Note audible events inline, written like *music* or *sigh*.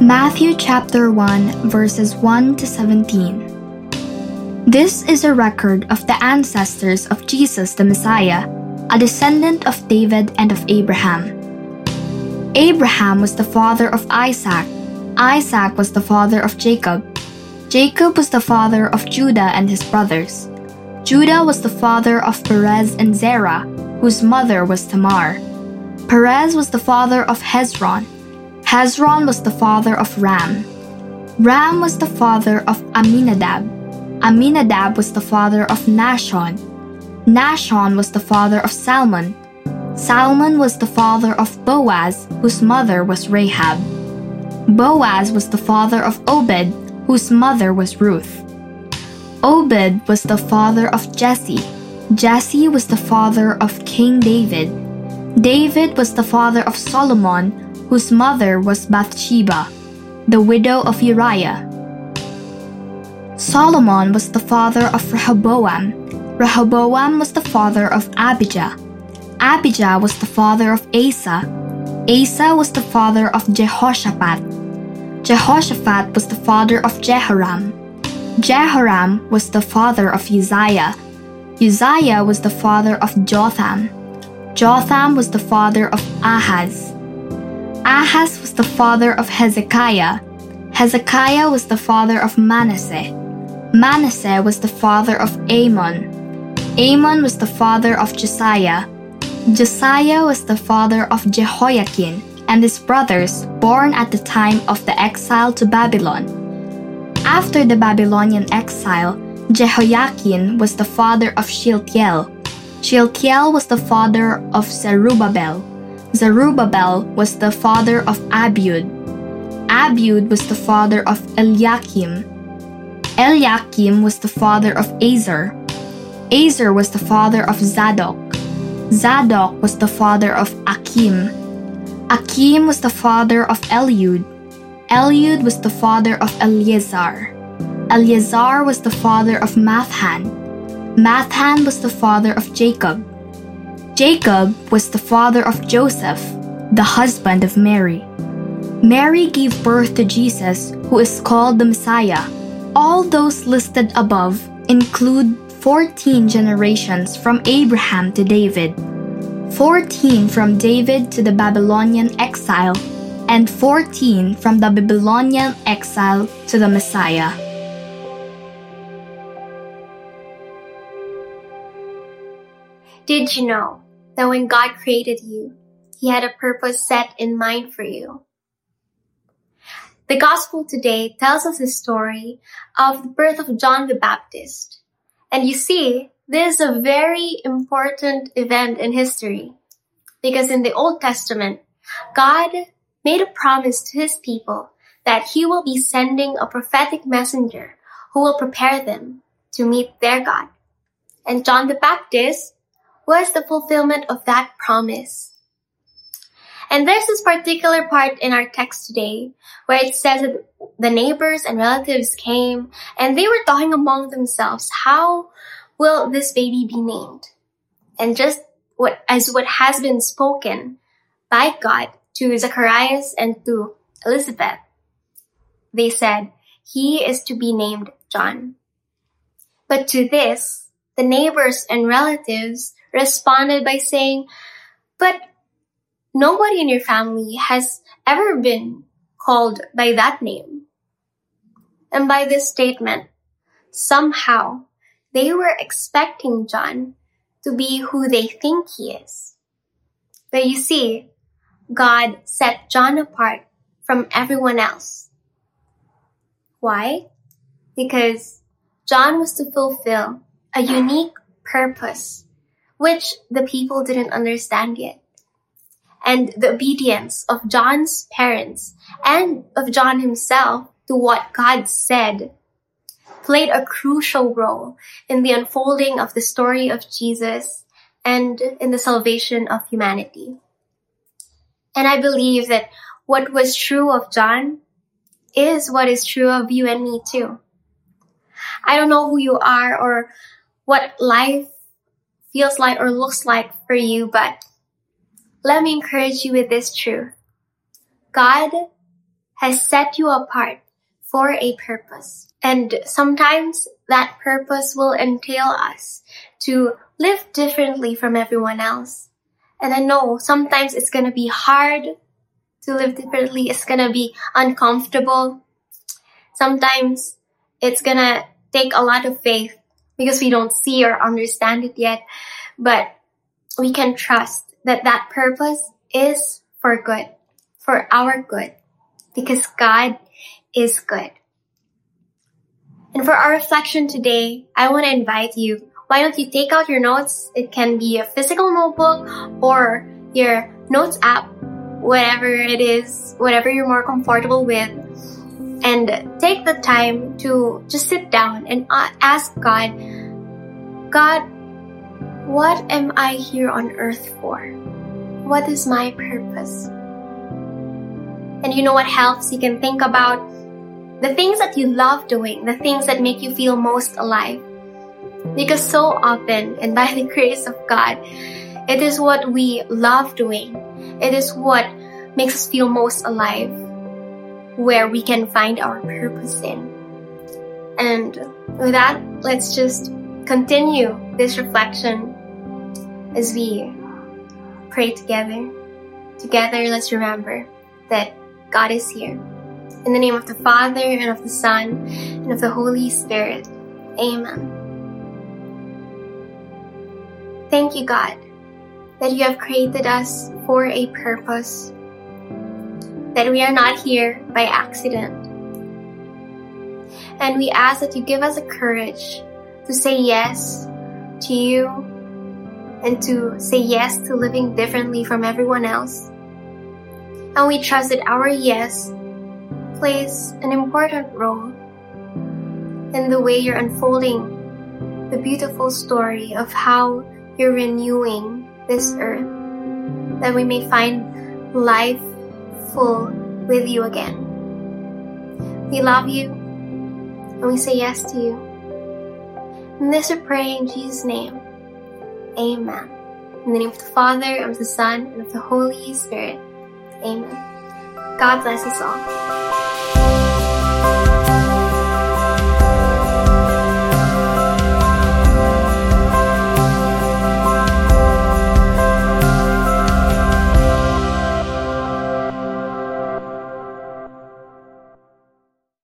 Matthew chapter 1, verses 1 to 17. This is a record of the ancestors of Jesus the Messiah, a descendant of David and of Abraham. Abraham was the father of Isaac, Isaac was the father of Jacob, Jacob was the father of Judah and his brothers. Judah was the father of Perez and Zerah, whose mother was Tamar. Perez was the father of Hezron. Hezron was the father of Ram. Ram was the father of Aminadab. Aminadab was the father of Nahshon. Nahshon was the father of Salmon. Salmon was the father of Boaz, whose mother was Rahab. Boaz was the father of Obed, whose mother was Ruth. Obed was the father of Jesse. Jesse was the father of King David. David was the father of Solomon, whose mother was Bathsheba, the widow of Uriah. Solomon was the father of Rehoboam. Rehoboam was the father of Abijah. Abijah was the father of Asa. Asa was the father of Jehoshaphat. Jehoshaphat was the father of Jehoram. Jehoram was the father of Uzziah. Uzziah was the father of Jotham. Jotham was the father of Ahaz. Ahaz was the father of Hezekiah. Hezekiah was the father of Manasseh. Manasseh was the father of Amon. Amon was the father of Josiah. Josiah was the father of Jehoiakim and his brothers born at the time of the exile to Babylon. After the Babylonian exile, Jehoiakim was the father of Shealtiel. Shealtiel was the father of Zerubbabel. Zerubbabel was the father of Abiud. Abiud was the father of Eliakim. Eliakim was the father of Azar. Azar was the father of Zadok. Zadok was the father of Akim. Akim was the father of Eliud. Eliud was the father of Eleazar. Eleazar was the father of Matthan. Matthan was the father of Jacob. Jacob was the father of Joseph, the husband of Mary. Mary gave birth to Jesus, who is called the Messiah. All those listed above include 14 generations from Abraham to David, 14 from David to the Babylonian exile, and 14 from the Babylonian exile to the Messiah. Did you know that when God created you, He had a purpose set in mind for you? The gospel today tells us the story of the birth of John the Baptist. And you see, this is a very important event in history because in the Old Testament, God made a promise to his people that he will be sending a prophetic messenger who will prepare them to meet their God. And John the Baptist was the fulfillment of that promise. And there's this particular part in our text today where it says that the neighbors and relatives came and they were talking among themselves, how will this baby be named? And just what, as what has been spoken by God to Zacharias and to Elizabeth, they said, he is to be named John. But to this, the neighbors and relatives responded by saying, but nobody in your family has ever been called by that name. And by this statement, somehow they were expecting John to be who they think he is. But you see, God set John apart from everyone else. Why? Because John was to fulfill a unique purpose, which the people didn't understand yet. And the obedience of John's parents and of John himself to what God said played a crucial role in the unfolding of the story of Jesus and in the salvation of humanity. And I believe that what was true of John is what is true of you and me too. I don't know who you are or what life feels like or looks like for you, but let me encourage you with this truth. God has set you apart for a purpose. And sometimes that purpose will entail us to live differently from everyone else. And I know sometimes it's gonna be hard to live differently. It's gonna be uncomfortable. Sometimes it's gonna take a lot of faith because we don't see or understand it yet. But we can trust that that purpose is for good, for our good, because God is good. And for our reflection today, I want to invite you. Why don't you take out your notes? It can be a physical notebook or your notes app, whatever it is, whatever you're more comfortable with. And take the time to just sit down and ask God, God, what am I here on earth for? What is my purpose? And you know what helps? You can think about the things that you love doing, the things that make you feel most alive. Because so often, and by *laughs* the grace of God, it is what we love doing. It is what makes us feel most alive, where we can find our purpose in. And with that, let's just continue this reflection as we pray together. Together, let's remember that God is here. In the name of the Father, and of the Son, and of the Holy Spirit. Amen. Thank you, God, that you have created us for a purpose, that we are not here by accident. And we ask that you give us the courage to say yes to you and to say yes to living differently from everyone else. And we trust that our yes plays an important role in the way you're unfolding the beautiful story of how you're renewing this earth, that we may find life full with you again. We love you and we say yes to you. And this we pray in Jesus' name. Amen. In the name of the Father, and of the Son, and of the Holy Spirit. Amen. God bless us all.